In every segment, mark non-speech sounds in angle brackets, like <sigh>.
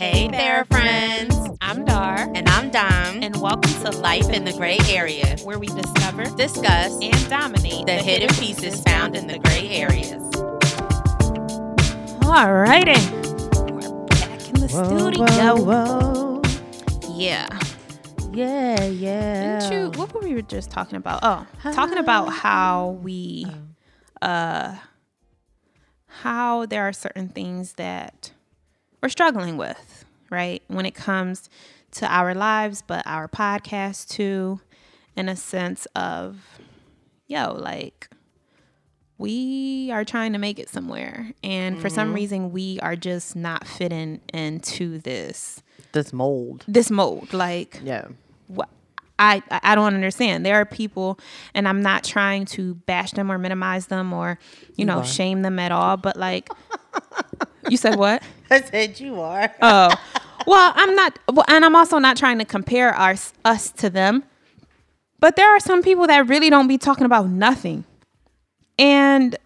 Hey there, friends. I'm Dar, And I'm Dom. and welcome to Life in the Gray Area. where we discover Discuss and dominate the hidden pieces found in the gray areas. All righty. we're back in the studio. whoa. Yeah. Yeah, yeah. Didn't you? What were we just talking about? Oh, talking about how we, uh, how there are certain things that we're struggling with, right? When it comes to our lives, but our podcast too, in a sense of, yo, like, we are trying to make it somewhere. And for some mm-hmm. reason, we are just not fitting into this This mold. this mold. Like, Yeah. what I I don't understand. There are people, and I'm not trying to bash them or minimize them or you know are. shame them at all. But like, you said what? <laughs> I said you are. Oh, well, I'm not, well, and I'm also not trying to compare our us to them. But there are some people that really don't be talking about nothing, and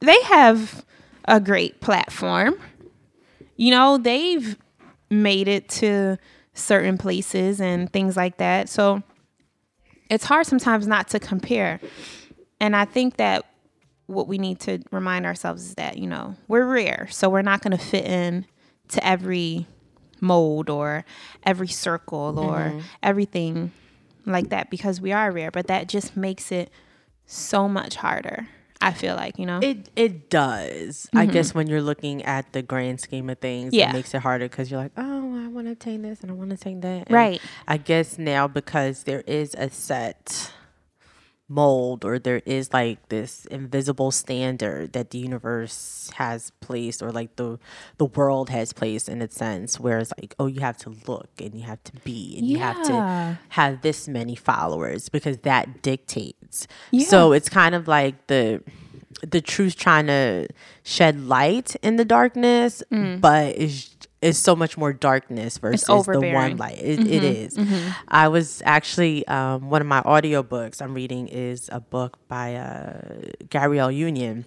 they have a great platform. You know, they've made it to certain places and things like that. So it's hard sometimes not to compare. And I think that what we need to remind ourselves is that, you know, we're rare. So we're not going to fit in to every mold or every circle or mm-hmm. everything like that because we are rare. But that just makes it so much harder. I feel like, you know? It it does. I mm-hmm. guess when you're looking at the grand scheme of things, Yeah. it makes it harder because you're like, oh, I want to attain this and I want to attain that. And Right. I guess now because there is a set mold or there is like this invisible standard that the universe has placed or like the the world has placed in a sense where it's like oh you have to look and you have to be and you have to have this many followers because that dictates. Yeah. so it's kind of like the the truth trying to shed light in the darkness mm. but it's it's so much more darkness versus the one light it, it is. i was actually um, one of my audiobooks i'm reading is a book by uh, gabrielle union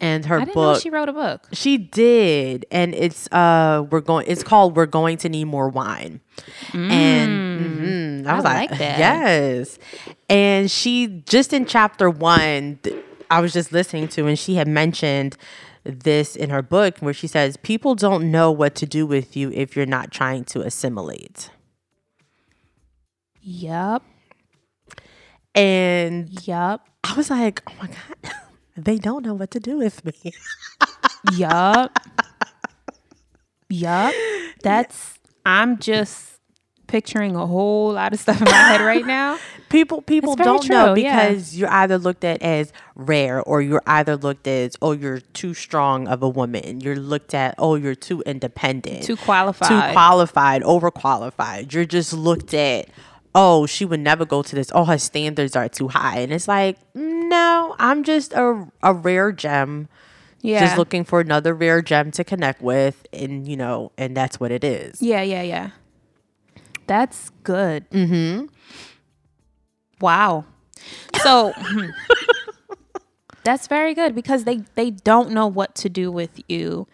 and her I didn't book she wrote a book. she did, and it's uh, we're going. It's called "We're Going to Need More Wine," and mhm, I I was like like, that. yes. And she just in chapter one, th- I was just listening to, and she had mentioned this in her book where she says people don't know what to do with you if you're not trying to assimilate. Yup. And Yup. I was like, oh my god, <laughs> they don't know what to do with me. <laughs> Yup. yup. That's I'm just picturing a whole lot of stuff in my head right now. <laughs> people people don't know true, yeah. because you're either looked at as rare or you're either looked as oh you're too strong of a woman you're looked at oh you're too independent Too qualified. too qualified overqualified you're just looked at oh she would never go to this oh her standards are too high and it's like no i'm just a, a rare gem yeah. just looking for another rare gem to connect with and you know and that's what it is Yeah, yeah, yeah. That's good. Mm-hmm. Wow. So <laughs> that's very good because they they don't know what to do with you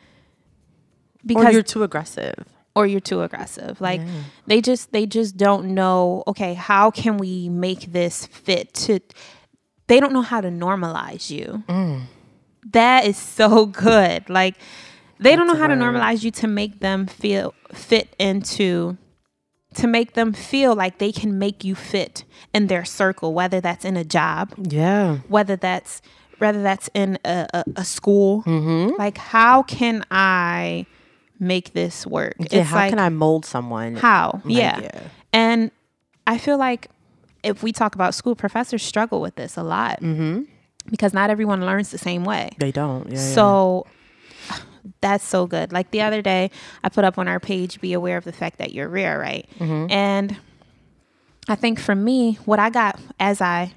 because or you're too aggressive or you're too aggressive. Like they just they just don't know, okay, how can we make this fit to they don't know how to normalize you. Mm. That is so good. Like they don't know how to normalize you to make them feel fit into to make them feel like they can make you fit in their circle, whether that's in a job, yeah whether that's whether that's in a, a, a school. Mm-hmm. Like, how can I make this work? yeah how can i mold someone How? Like, yeah. yeah. And I feel like if we talk about school, professors struggle with this a lot mm-hmm. because not everyone learns the same way. They don't. Yeah, yeah. That's so good. Like the other day, I put up on our page, be aware of the fact that you're rare, right? Mm-hmm. And I think for me, what I got as I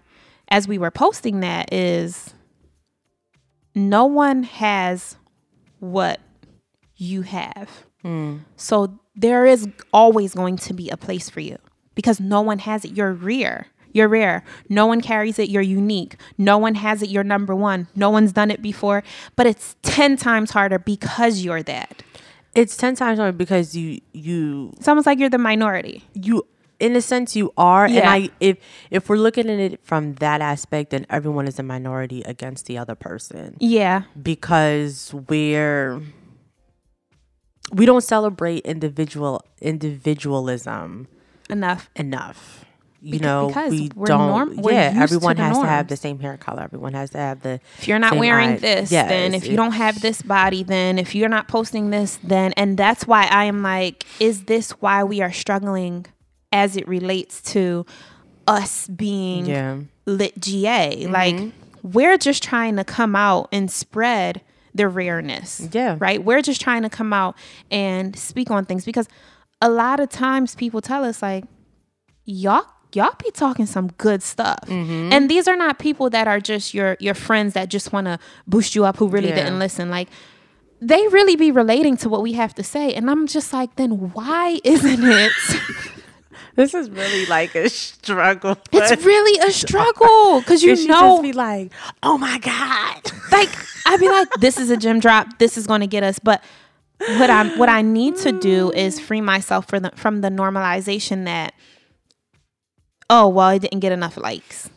as we were posting that is no one has what you have. Hmm. So there is always going to be a place for you because no one has it. You're rare. You're rare. No one carries it. You're unique. No one has it. You're number one. No one's done it before, but it's 10 times harder because you're that. It's ten times harder because you you It's almost like you're the minority. you in a sense you are Yeah. and i if if we're looking at it from that aspect then everyone is a minority against the other person Yeah. because we're we don't celebrate individual individualism Enough. enough you know because we we're don't norm- yeah to everyone the has to have the same hair color everyone has to have the If you're not wearing eye- this, Yes, then if you don't have this body, then if you're not posting this, then and that's why I am like, is this why we are struggling as it relates to us being yeah lit GA? Mm-hmm. Like we're just trying to come out and spread the rareness. Yeah. Right? We're just trying to come out and speak on things because a lot of times people tell us like y'all y'all be talking some good stuff Mm-hmm. and these are not people that are just your your friends that just want to boost you up who really Yeah. didn't listen like they really be relating to what we have to say and i'm just like then why <laughs> isn't it <laughs> this is really like a struggle it's really a struggle because you <laughs> know just be like oh my god like I'd be like, this is a gym drop. This is going to get us. But what I what I need to do is free myself from the from the normalization that, oh well, it didn't get enough likes.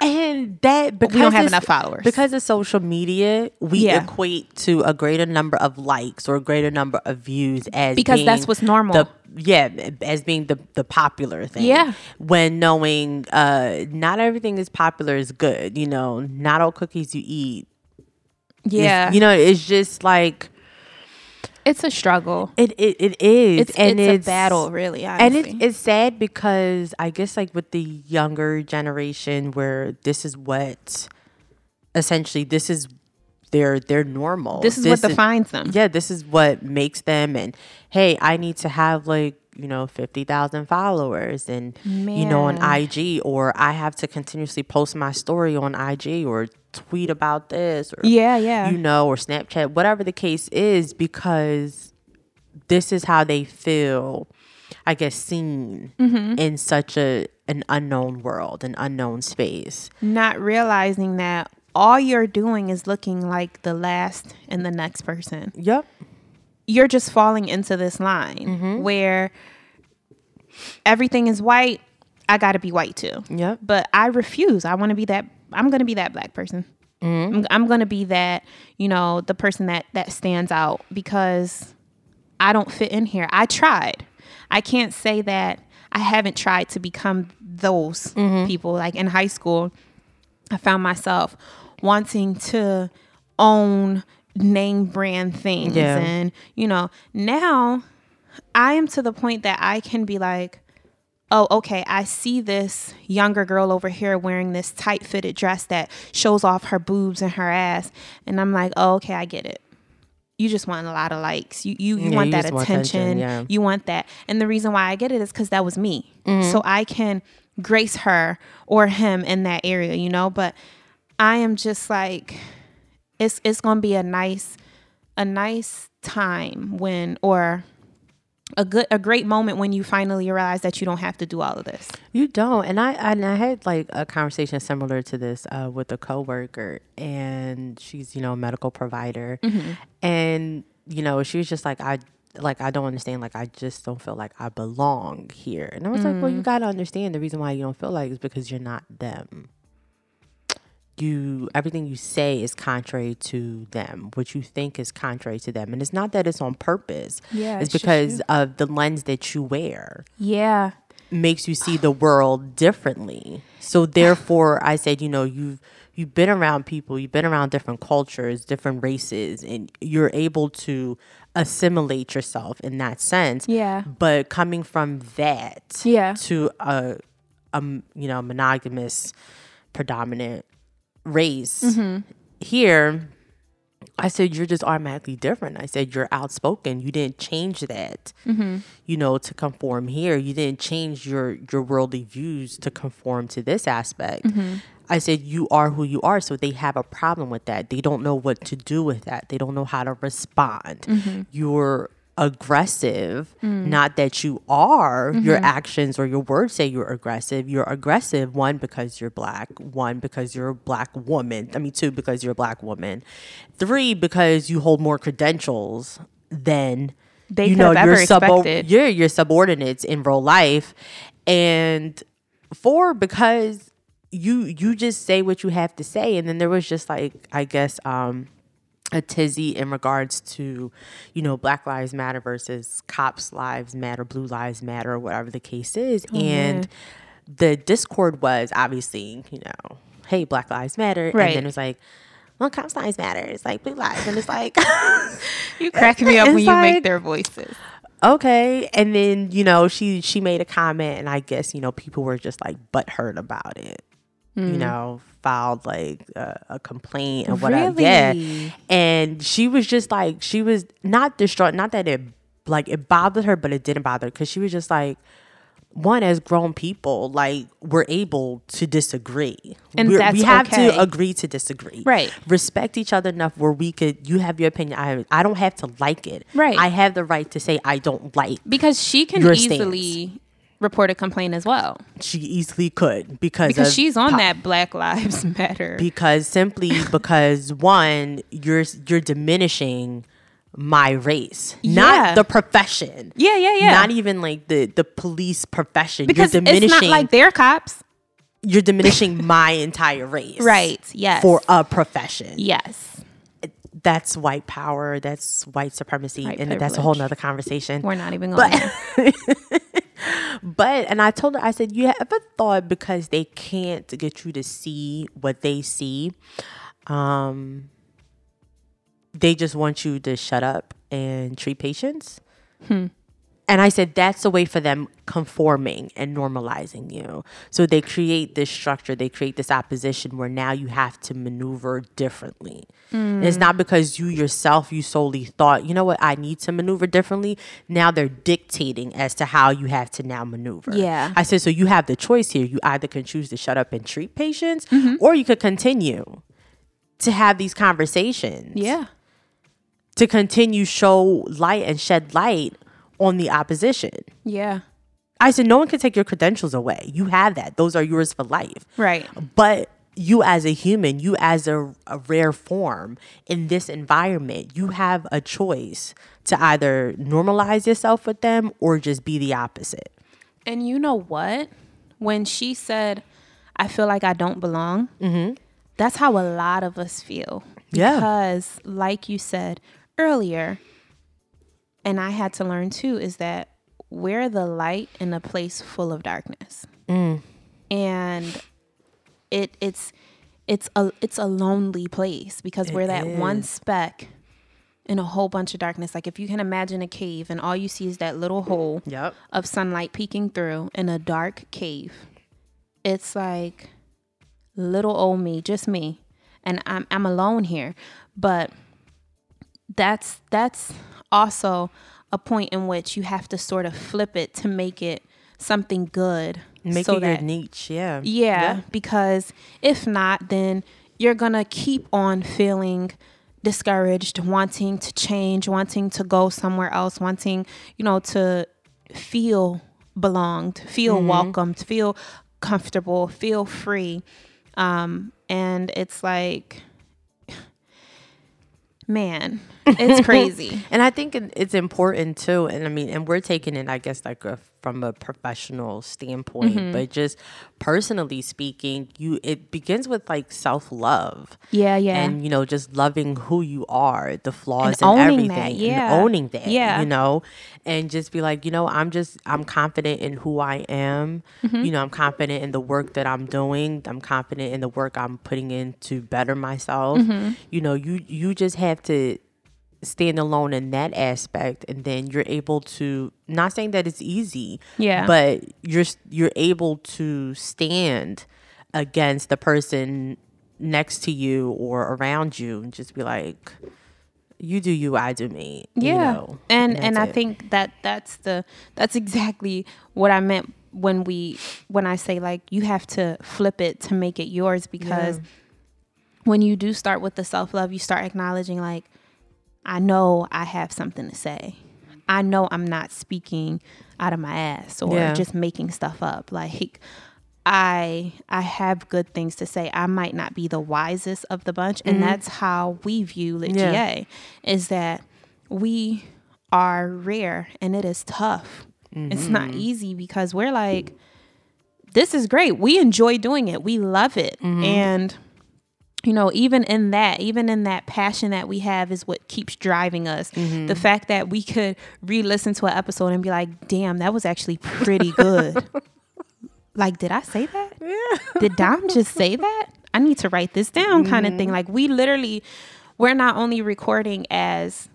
And that because we don't have enough followers. Because of social media, we Yeah. equate to a greater number of likes or a greater number of views as Because that's what's normal. The, yeah, as being the the popular thing. Yeah. When knowing uh not everything is popular is good. You know, not all cookies you eat. Yeah, you know, it's just like it's a struggle. it it, it is. It's and it's, a battle, really. and Honestly. it's it's sad because I guess like with the younger generation where this is what essentially this is their their normal. this is what defines them. yeah, this is what makes them and hey, I need to have like, you know, 50,000 followers and you know on IG or I have to continuously post my story on IG or tweet about this or Yeah, yeah. you know, or Snapchat, whatever the case is, because this is how they feel, I guess, seen Mm-hmm. in such a an unknown world, an unknown space. Not realizing that all you're doing is looking like the last and the next person. Yep. You're just falling into this line Mm-hmm. where everything is white. I got to be white too. Yep. But I refuse. I want to be that. I'm going to be that black person. Mm-hmm. I'm, I'm going to be that. You know, the person that that stands out because I don't fit in here. I tried. I can't say that I haven't tried to become those Mm-hmm. people. Like in high school, I found myself wanting to own name brand things. Yeah. And, you know, now I am to the point that I can be like, oh, okay, I see this younger girl over here wearing this tight fitted dress that shows off her boobs and her ass. And I'm like, oh, okay, I get it. You just want a lot of likes. You you, you Yeah, want you that just want attention. attention, yeah. You want that. And the reason why I get it is because that was me. Mm-hmm. So I can grace her or him in that area, you know? But I am just like, it's it's gonna be a nice a nice time when or a good a great moment when you finally realize that you don't have to do all of this. You don't. And I and I had like a conversation similar to this uh, with a coworker, and she's you know a medical provider, and you know she was just like I like I don't understand. Like I just don't feel like I belong here. And I was like, well, you got to understand the reason why you don't feel like is because you're not them. You everything you say is contrary to them. What you think is contrary to them, and it's not that it's on purpose. Yeah, it's it's because you. of the lens that you wear Yeah. makes you see the world differently. So therefore, I said, you know, you've you've been around people, you've been around different cultures, different races, and you're able to assimilate yourself in that sense. Yeah. But coming from that Yeah. to a, a you know monogamous predominant race Mm-hmm. here. I said, you're just automatically different. I said, you're outspoken. You didn't change that, Mm-hmm. you know, to conform here. You didn't change your, your worldly views to conform to this aspect. Mm-hmm. I said, you are who you are. So they have a problem with that. They don't know what to do with that. They don't know how to respond. Mm-hmm. You're aggressive. Mm. Not that you are. Your Mm-hmm. actions or your words say you're aggressive. You're aggressive, one, because you're black, one, because you're a black woman. I mean, two, because you're a black woman, three, because you hold more credentials than They you know your expected. your your subordinates in real life, and four because you you just say what you have to say, and then there was just like I guess um a tizzy in regards to you know Black Lives Matter versus Cops Lives Matter, Blue Lives Matter, whatever the case is, Oh, and the discord was obviously you know hey Black Lives Matter, and Right. then it was like. Well, cops lives matter. It's like blue lives, and it's like, <laughs> You crack me up <laughs> when It's you like- make their voices. okay and then you know she she made a comment and i guess you know people were just like butthurt about it Mm. you know filed like a, a complaint or whatever yeah Really? and she was just like she was not distraught not that it like it bothered her but it didn't bother her because she was just like one as grown people like we're able to disagree And that's we have okay. to agree to disagree Right. respect each other enough where we could you have your opinion i i don't have to like it Right. i have the right to say i don't like Because she can easily report a complaint as well. she easily could because Because she's on po- that Black Lives <laughs> Matter. because simply <laughs> because one you're you're diminishing my race Yeah. not the profession yeah, yeah, yeah. not even like the the police profession because you're it's diminishing not like they're cops. you're diminishing my entire race <laughs> Right. Yes. for a profession yes. That's white power that's white supremacy White and that's a whole nother conversation. We're not even going. but <laughs> but and I told her I said you ever thought because they can't get you to see what they see um they just want you to shut up and treat patients and I said that's a way for them conforming and normalizing you. So they create this structure, they create this opposition where now you have to maneuver differently. And it's not because you yourself, you solely thought, you know what, I need to maneuver differently. Now they're dictating as to how you have to now maneuver. Yeah. I said, so you have the choice here. You either can choose to shut up and treat patients, Mm-hmm. or you could continue to have these conversations yeah. to continue show light and shed light on the opposition. Yeah. I said no one can take your credentials away. You have that. Those are yours for life. Right. But you as a human, you as a, a rare form in this environment, you have a choice to either normalize yourself with them or just be the opposite. And you know what? When she said, I feel like I don't belong, mm-hmm. that's how a lot of us feel. Yeah. Because, like you said earlier, and I had to learn too, is that we're the light in a place full of darkness. Mm. And it it's it's a it's a lonely place because we're that one speck in a whole bunch of darkness. Like if you can imagine a cave and all you see is that little hole Yep. of sunlight peeking through in a dark cave. It's like little old me, just me. And I'm I'm alone here. But that's that's also a point in which you have to sort of flip it to make it something good. Make so it your niche. Yeah. yeah, because if not, then you're to keep on feeling discouraged, wanting to change, wanting to go somewhere else, wanting, you know, to feel belonged, feel welcomed, feel comfortable, feel free. Um, and it's like, man, <laughs> it's crazy. And I think it's important too. And I mean, and we're taking it, I guess, like a, from a professional standpoint, Mm-hmm. but just personally speaking, you it begins with like self love. Yeah, yeah. And you know, just loving who you are, the flaws And and, everything, that, yeah. and owning that. Yeah. you know, and just be like, you know, I'm just I'm confident in who I am. Mm-hmm. You know, I'm confident in the work that I'm doing. I'm confident in the work I'm putting in to better myself. Mm-hmm. You know, you you just have to stand alone in that aspect and then you're able to not saying that it's easy Yeah. but you're you're able to stand against the person next to you or around you and just be like you do you i do me you yeah know, and and i it. think that that's the that's exactly what i meant when we when i say like you have to flip it to make it yours because when you do start with the self-love you start acknowledging like i know i have something to say i know i'm not speaking out of my ass or Yeah. just making stuff up like I I have good things to say. I might not be the wisest of the bunch, and that's how we view Lit Mm-hmm. Yeah. GA is that we are rare and it is tough. It's not easy because we're like, this is great. We enjoy doing it. We love it. And you know, even in that, even in that passion that we have is what keeps driving us. The fact that we could re-listen to an episode and be like, "Damn, that was actually pretty good." <laughs> like, did I say that? Yeah. Did Dom just say that? I need to write this down, kind of thing. Like, we literally, we're not only recording as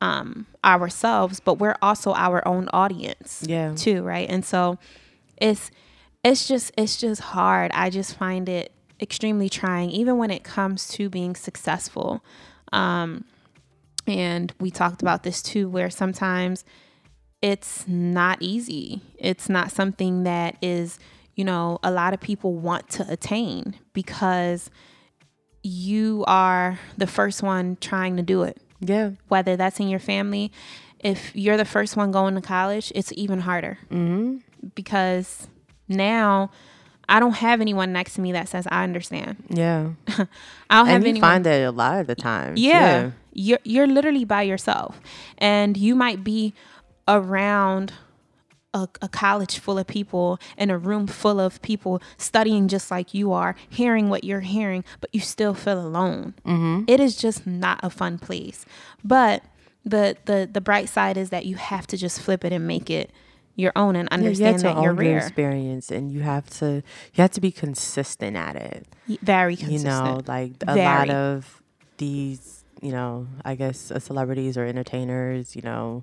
um ourselves, but we're also our own audience Yeah. too, right? And so it's it's just it's just hard. I just find it extremely trying even when it comes to being successful. Um and we talked about this too where sometimes it's not easy. It's not something that is, you know, a lot of people want to attain because you are the first one trying to do it Yeah. whether that's in your family. If you're the first one going to college, it's even harder Mm-hmm. because now I don't have anyone next to me that says I understand. Yeah. <laughs> I don't have And you anyone. find that a lot of the times. yeah, you're you're literally by yourself, and you might be around. A, a college full of people in a room full of people studying just like you are, hearing what you're hearing, but you still feel alone. Mm-hmm. It is just not a fun place. But the the the bright side is that you have to just flip it and make it your own and Yeah, you understand that you're own your experience, and you have to you have to be consistent at it. Very You know, like a lot of these, you know, I guess uh, celebrities or entertainers, you know,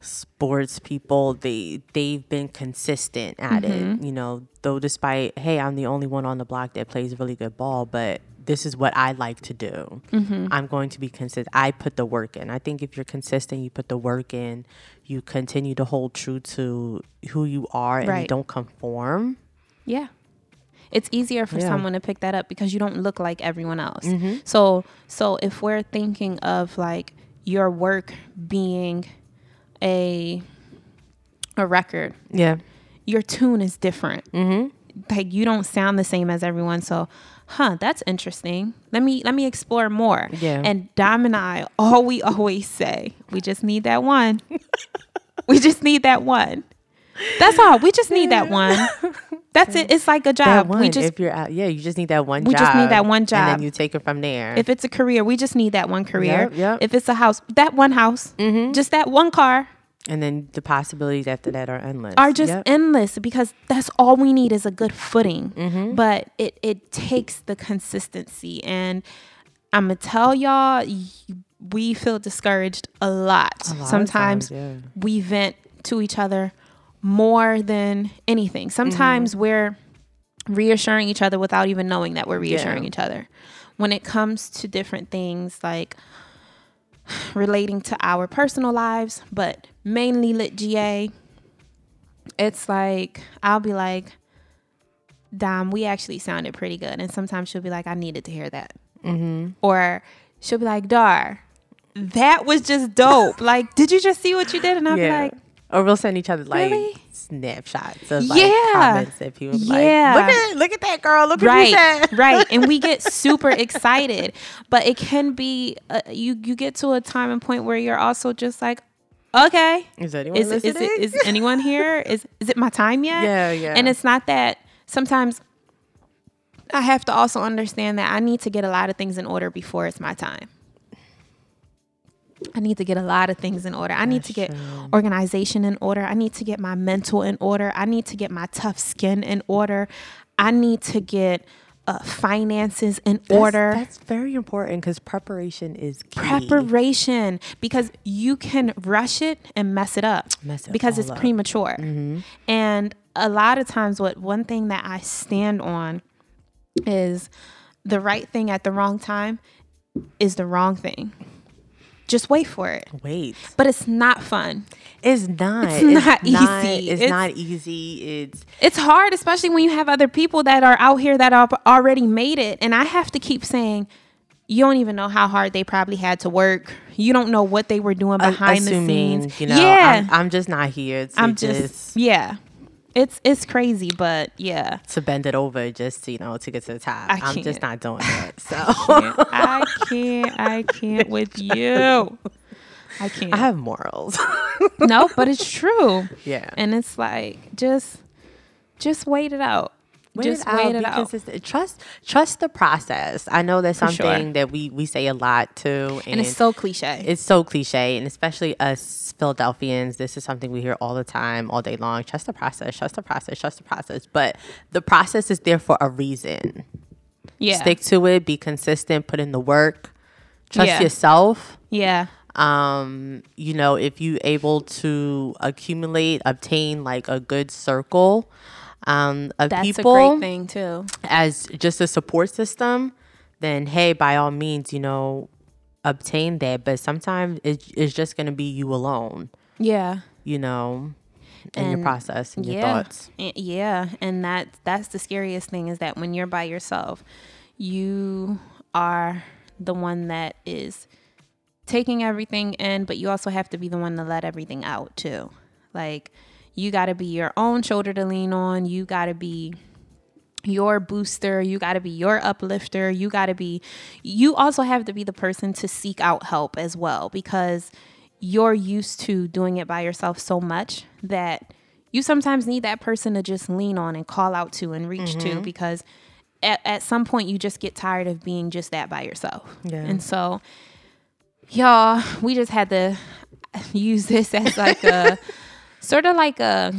sports people, they they've been consistent at Mm-hmm. it. You know, though despite hey, I'm the only one on the block that plays really good ball, but this is what I like to do. Mm-hmm. I'm going to be consistent. I put the work in. I think if you're consistent, you put the work in, you continue to hold true to who you are and you don't conform. Yeah. It's easier for Yeah. someone to pick that up because you don't look like everyone else. Mm-hmm. So so if we're thinking of like your work being a a record, Yeah. your tune is different. Mm-hmm. Like you don't sound the same as everyone. So, huh, that's interesting. Let me let me explore more. Yeah. And Dom and I, all we always say, we just need that one. we just need that one. That's all. We just need that one. That's it. It's like a That job. one, We just if you're out, yeah, you just need that one We job. just need that one And job. then you take it from there. if it's a career, we just need that one career. Yep, yep. If it's a house, that one house, Mhm. just that one car and then the possibilities after that are endless. are just Yep. endless because that's all we need is a good footing. Mm-hmm. But it it takes the consistency, and I'm gonna tell y'all, we feel discouraged a lot. A lot Sometimes times, yeah. we vent to each other more than anything. Sometimes Mm-hmm. we're reassuring each other without even knowing that we're reassuring Yeah. each other. When it comes to different things like relating to our personal lives, but mainly lit GA, it's like I'll be like, Dom, we actually sounded pretty good. And sometimes she'll be like, I needed to hear that. Mm-hmm. Or she'll be like, Dar, that was just dope. like, did you just see what you did? And I'll be Yeah. like, or we'll send each other like Really? snapshots of like Yeah. comments that people Yeah. like, look at look at that girl, look right said. <laughs> right and we get <laughs> super excited but it can be uh, you you get to a time and point where you're also just like okay Is anyone is, is listening? it is anyone here <laughs> is is it my time yet Yeah, yeah. and it's not that sometimes i have to also understand that i need to get a lot of things in order before it's my time I need to get a lot of things in order. I need to get organization in order. I need to get my mental in order. I need to get my tough skin in order. I need to get uh, finances in That's- order. That's very important because preparation is key. Preparation because you can rush it and mess it up Mess it because it's up. Mm-hmm. premature. And a lot of times, what one thing that I stand on is the right thing at the wrong time is the wrong thing. Just wait for it. Wait, But it's not fun. it's not. It's not easy. It's, It's- not easy. It's It's hard, especially when you have other people that are out here that are already made it. And I have to keep saying, you don't even know how hard they probably had to work. You don't know what they were doing behind the scenes. You know, yeah, I'm, I'm just not here to I'm just, just, yeah. It's it's crazy, but yeah. to bend it over just to, you know to get to the top. I I'm just can't. not doing <laughs> that. So I can't, I can't, I can't <laughs> with you. I can't. I have morals. no, but it's true. <laughs> yeah. And it's like just just wait it out. Wait just it out, wait be it out. consistent. Trust trust the process. I know that's For sure. something that we we say a lot too, And it's so cliche. it's so cliche, and especially us Philadelphians, this is something we hear all the time, all day long. Trust the process, trust the process, trust the process. But the process is there for a reason. yeah. Stick to it, be consistent, put in the work, trust Yeah. yourself. yeah. Um, you know, if you able to accumulate, obtain like a good circle um of That's people a great thing too. as just a support system, then hey, by all means, you know, obtain that. But sometimes it's, it's just going to be you alone, Yeah. you know, in your process and your thoughts. Yeah, and that that's the scariest thing is that when you're by yourself, you are the one that is taking everything in, but you also have to be the one to let everything out too. Like you got to be your own shoulder to lean on. You got to be your booster. You got to be your uplifter. You got to be, you also have to be the person to seek out help as well because you're used to doing it by yourself so much that you sometimes need that person to just lean on and call out to and reach to mm-hmm. because at, at some point you just get tired of being just that by yourself. Yeah. And so, y'all, we just had to use this as like a <laughs> sort of like a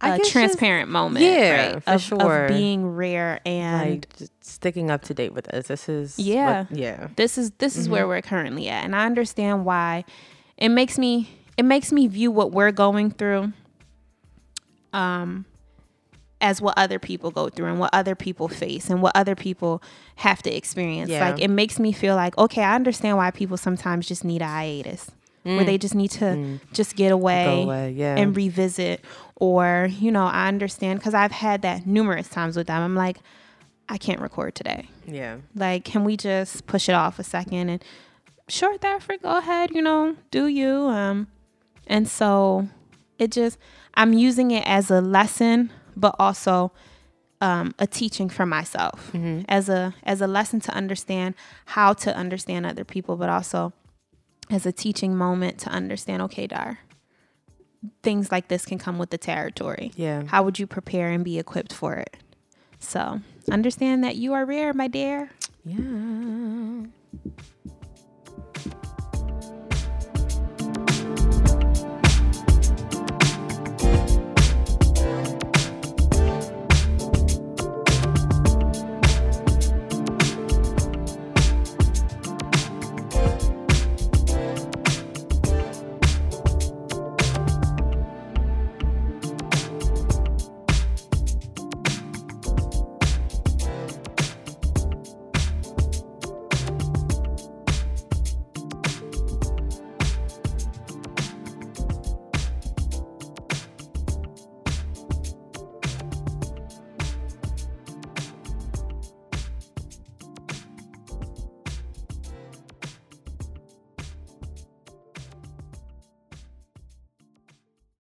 I a guess just- transparent moment, Yeah, right? for of, sure. of being rare and Like sticking up to date with us. This is Yeah. what- yeah. this is this is Mm-hmm. where we're currently at and i understand why it makes me it makes me view what we're going through um as what other people go through and what other people face and what other people have to experience Yeah. like it makes me feel like okay i understand why people sometimes just need a hiatus where they just need to just get away, Mm. Away, yeah. and revisit or you know i understand because i've had that numerous times with them i'm like i can't record today Yeah. like, can we just push it off a second? And sure, Therefore, go ahead, you know, do you. Um, and so it just, I'm using it as a lesson, but also um, a teaching for myself as a as a lesson to understand how to understand other people, but also as a teaching moment to understand. Okay, Dar, things like this can come with the territory. Yeah. How would you prepare and be equipped for it? So understand that you are rare, my dear. Yeah.